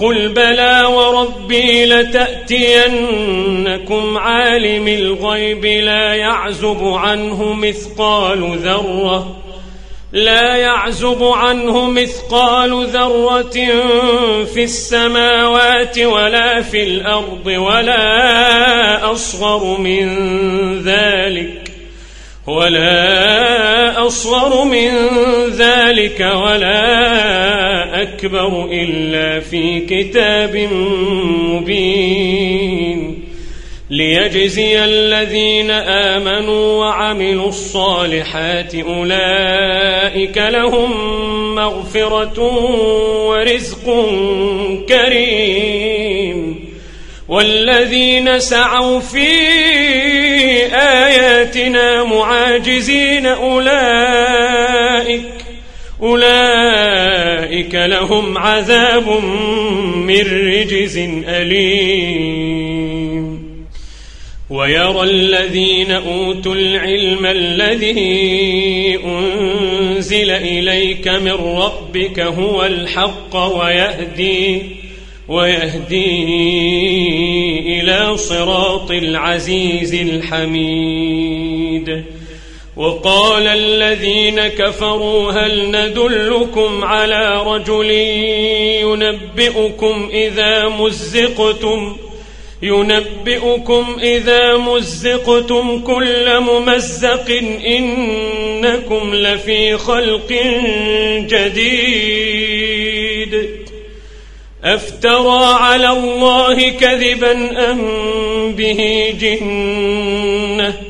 قل بلى وربي لتأتينكم عالم الغيب لا يعزب عنه مثقال ذرة لا يعزب عنه مثقال ذرة في السماوات ولا في الأرض ولا أصغر من ذلك ولا أصغر من ذلك ولا أكبر إلا في كتاب مبين ليجزي الذين آمنوا وعملوا الصالحات أولئك لهم مغفرة ورزق كريم والذين سعوا في آياتنا معاجزين أولئك أولئك لهم عذاب من رجز أليم. ويرى الذين أوتوا العلم الذي أنزل إليك من ربك هو الحق ويهدي ويهدي إلى صراط العزيز الحميد. وقال الذين كفروا هل ندلكم على رجل ينبئكم إذا مزقتم ينبئكم إذا مزقتم كل ممزق إنكم لفي خلق جديد أفترى على الله كذبا أم به جنة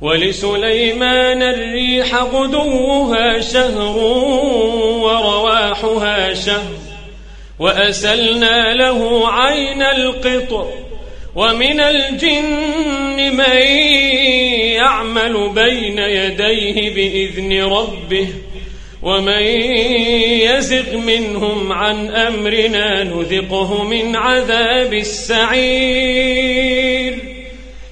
ولسليمان الريح غدوها شهر ورواحها شهر وأسلنا له عين القطر ومن الجن من يعمل بين يديه بإذن ربه ومن يزغ منهم عن أمرنا نذقه من عذاب السعير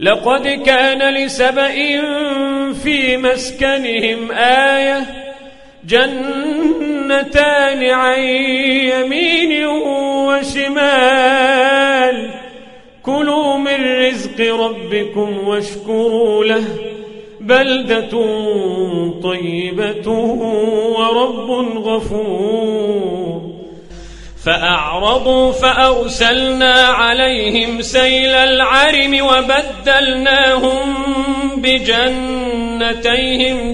لقد كان لسبإ في مسكنهم آية جنتان عن يمين وشمال. كلوا من رزق ربكم واشكروا له بلدة طيبة ورب غفور. فأعرضوا فأرسلنا عليهم سيل العرم وبدلناهم بجنتيهم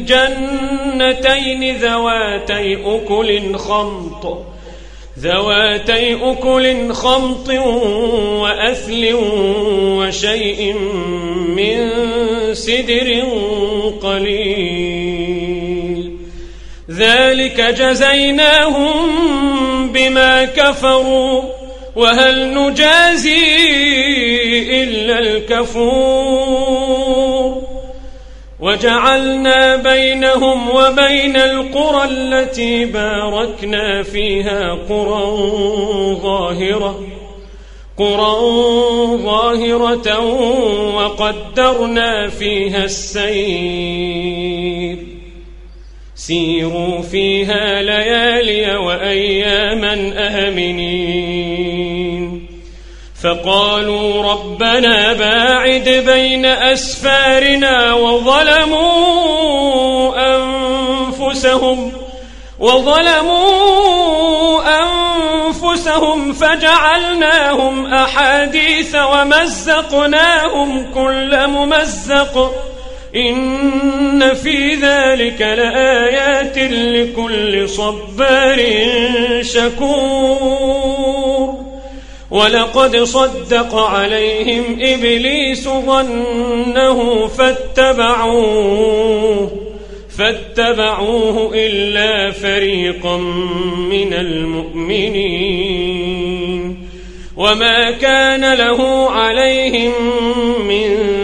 جنتين ذواتي أكل خمط ذواتي أكل خمط وأثل وشيء من سدر قليل. ذلك جزيناهم بما كفروا وهل نجازي إلا الكفور وجعلنا بينهم وبين القرى التي باركنا فيها قرى ظاهرة قرى ظاهرة وقدرنا فيها السير سيروا فيها ليالي وأياما آمنين. فقالوا ربنا باعد بين أسفارنا وظلموا أنفسهم وظلموا أنفسهم فجعلناهم أحاديث ومزقناهم كل ممزق. إن في ذلك لآيات لكل صبار شكور. ولقد صدق عليهم إبليس ظنه فاتبعوه فاتبعوه إلا فريقا من المؤمنين. وما كان له عليهم من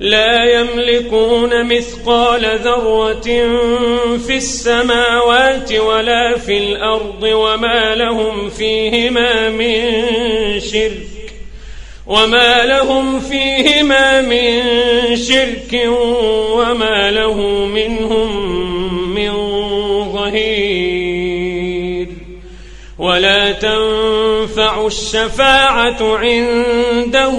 لا يملكون مثقال ذرة في السماوات ولا في الأرض وما لهم فيهما من شرك وما لهم فيهما من شرك وما له منهم من ظهير ولا تنفع الشفاعة عنده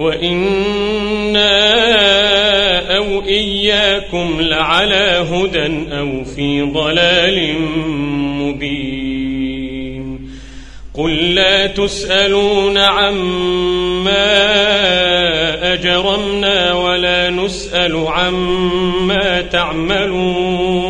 وإنا أو إياكم لعلى هدى أو في ضلال مبين قل لا تسألون عما أجرمنا ولا نسأل عما تعملون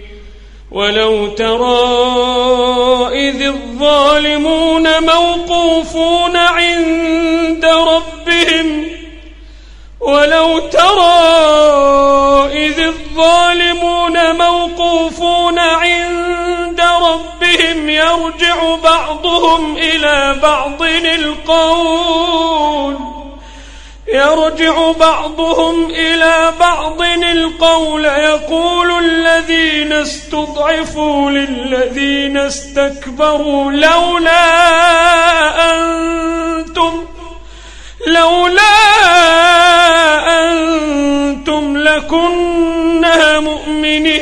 ولو ترى إذ الظالمون موقوفون عند ربهم ولو ترى إذ الظالمون موقوفون عند ربهم يرجع بعضهم إلى بعض القول. يرجع بعضهم إلى بعض القول يقول الذين استضعفوا للذين استكبروا لولا أنتم لولا أنتم لكنا مؤمنين.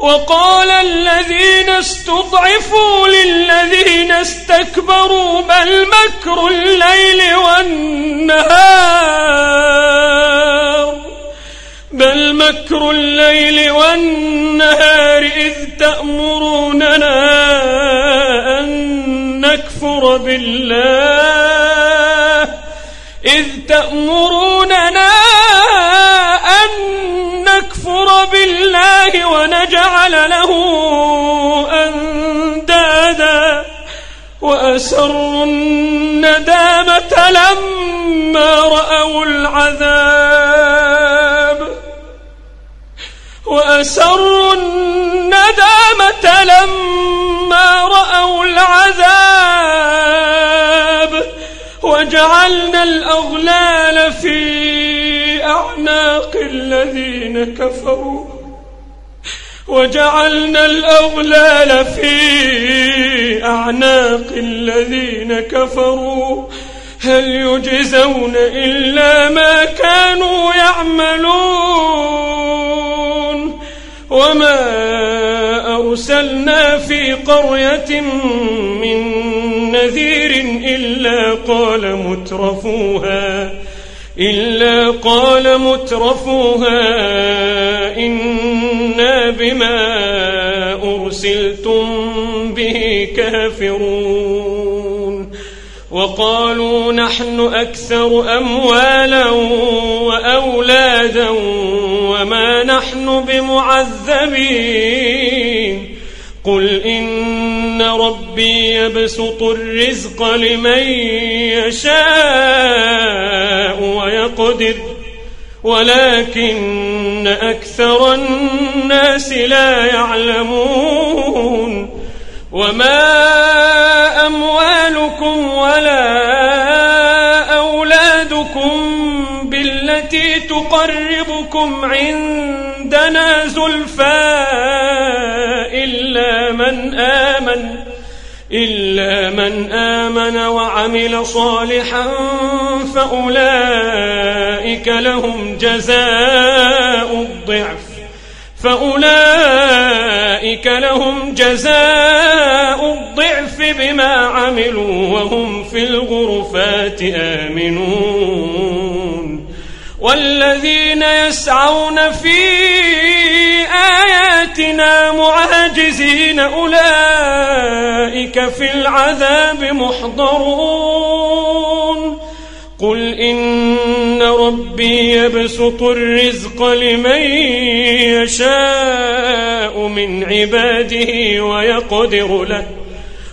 وقال الذين استضعفوا للذين استكبروا بل مكر الليل والنهار بل مكر الليل والنهار إذ تأمروننا أن نكفر بالله إذ تأمروننا بالله ونجعل له أندادا وأسروا الندامة لما رأوا العذاب. وأسروا الندامة لما رأوا العذاب. وجعلنا الأغلال في أعناق الذين كفروا وجعلنا الأغلال في أعناق الذين كفروا. هل يجزون إلا ما كانوا يعملون. وما أرسلنا في قرية من نذير إلا قال مترفوها. إلا قال مترفوها إنا بما أرسلتم به كافرون. وقالوا نحن أكثر أموالا وأولادا وما نحن بمعذبين. قل إن ربي يبسط الرزق لمن يشاء ويقدر ولكن أكثر الناس لا يعلمون وما أموالكم ولا أولادكم بالتي تقربكم عندنا زلفى إلا من آمن إلا من آمن وعمل صالحا فأولئك لهم جزاء الضعف. فأولئك لهم جزاء الضعف بما عملوا وهم في الغرفات آمنون. والذين يسعون في آياتنا معاجزين أولئك في العذاب محضرون. قل إن ربي يبسط الرزق لمن يشاء من عباده ويقدر له.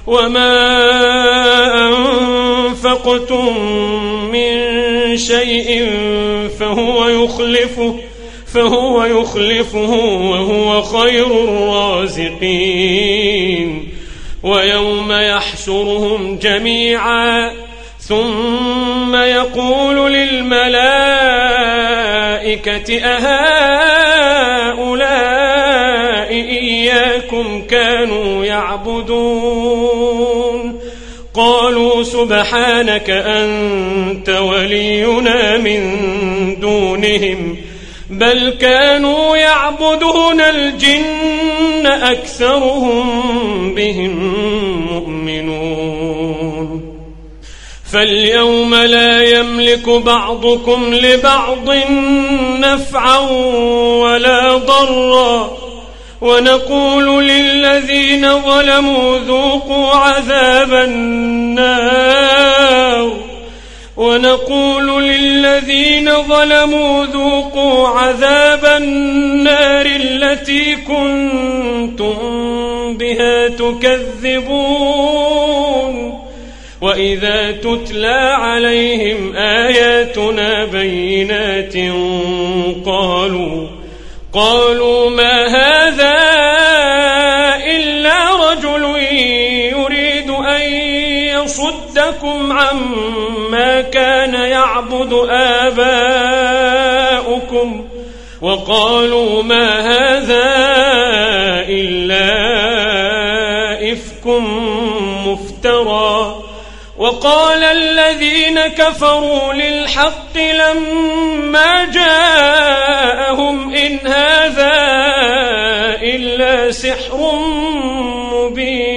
وما أنفقتم من شيء فهو يخلفه. فهو يخلفه وهو خير الرازقين. ويوم يحشرهم جميعا ثم يقول للملائكة أهؤلاء إياكم كانوا يعبدون؟ قالوا سبحانك أنت ولينا من دونهم. بل كانوا يعبدون الجن أكثرهم بهم مؤمنون. فاليوم لا يملك بعضكم لبعض نفعا ولا ضرا. ونقول للذين ظلموا ذوقوا عذاب النار. ونقول للذين ظلموا ذوقوا عذاب النار التي كنتم بها تكذبون. وإذا تتلى عليهم آياتنا بينات قالوا قالوا ما هذا يصدكم عما كان يعبد آباؤكم وقالوا ما هذا إلا إفك مفترى وقال الذين كفروا للحق لما جاءهم إن هذا إلا سحر مبين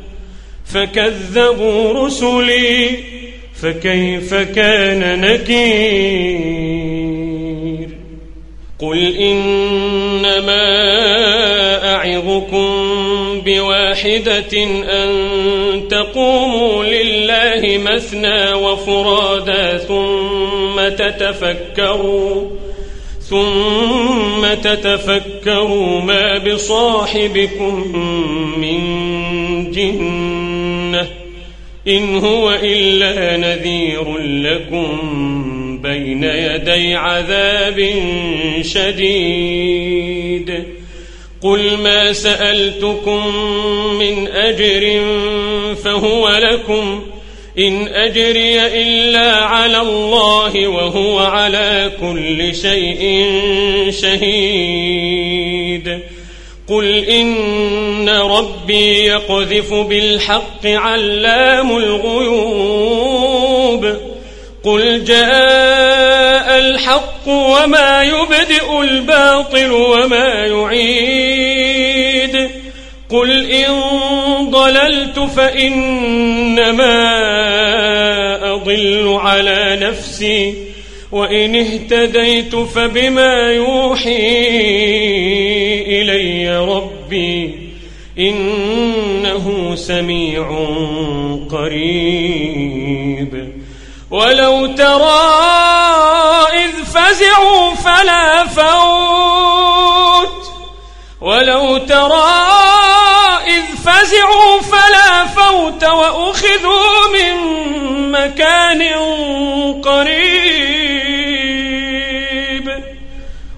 فكذبوا رسلي فكيف كان نكير؟ قل إنما أعظكم بواحدة أن تقوموا لله مثنى وفرادا ثم تتفكروا ثم تتفكروا ما بصاحبكم من جنة إن هو إلا نذير لكم بين يدي عذاب شديد. قل ما سألتكم من أجر فهو لكم. إن أجري إلا على الله وهو على كل شيء شهيد. قل إن ربي يقذف بالحق علام الغيوب قل جاء الحق وما يبدئ الباطل وما يعيد قل إن ضللت فإنما أضل على نفسي وإن اهتديت فبما يوحي إلي ربي إنه سميع قريب. ولو ترى إذ فزعوا فلا فوت. ولو ترى إذ فزعوا فلا فوت وأخذوا من مكان قريب.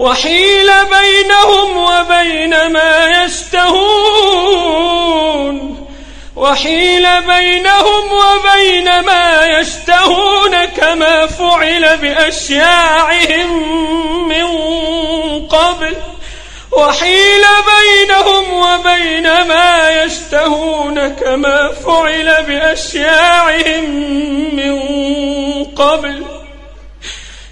وحيل بينهم وبين ما يشتهون. وحيل بينهم وبين ما يشتهون كما فعل بأشياعهم من قبل. وحيل بينهم وبين ما يشتهون كما فعل بأشياعهم من قبل.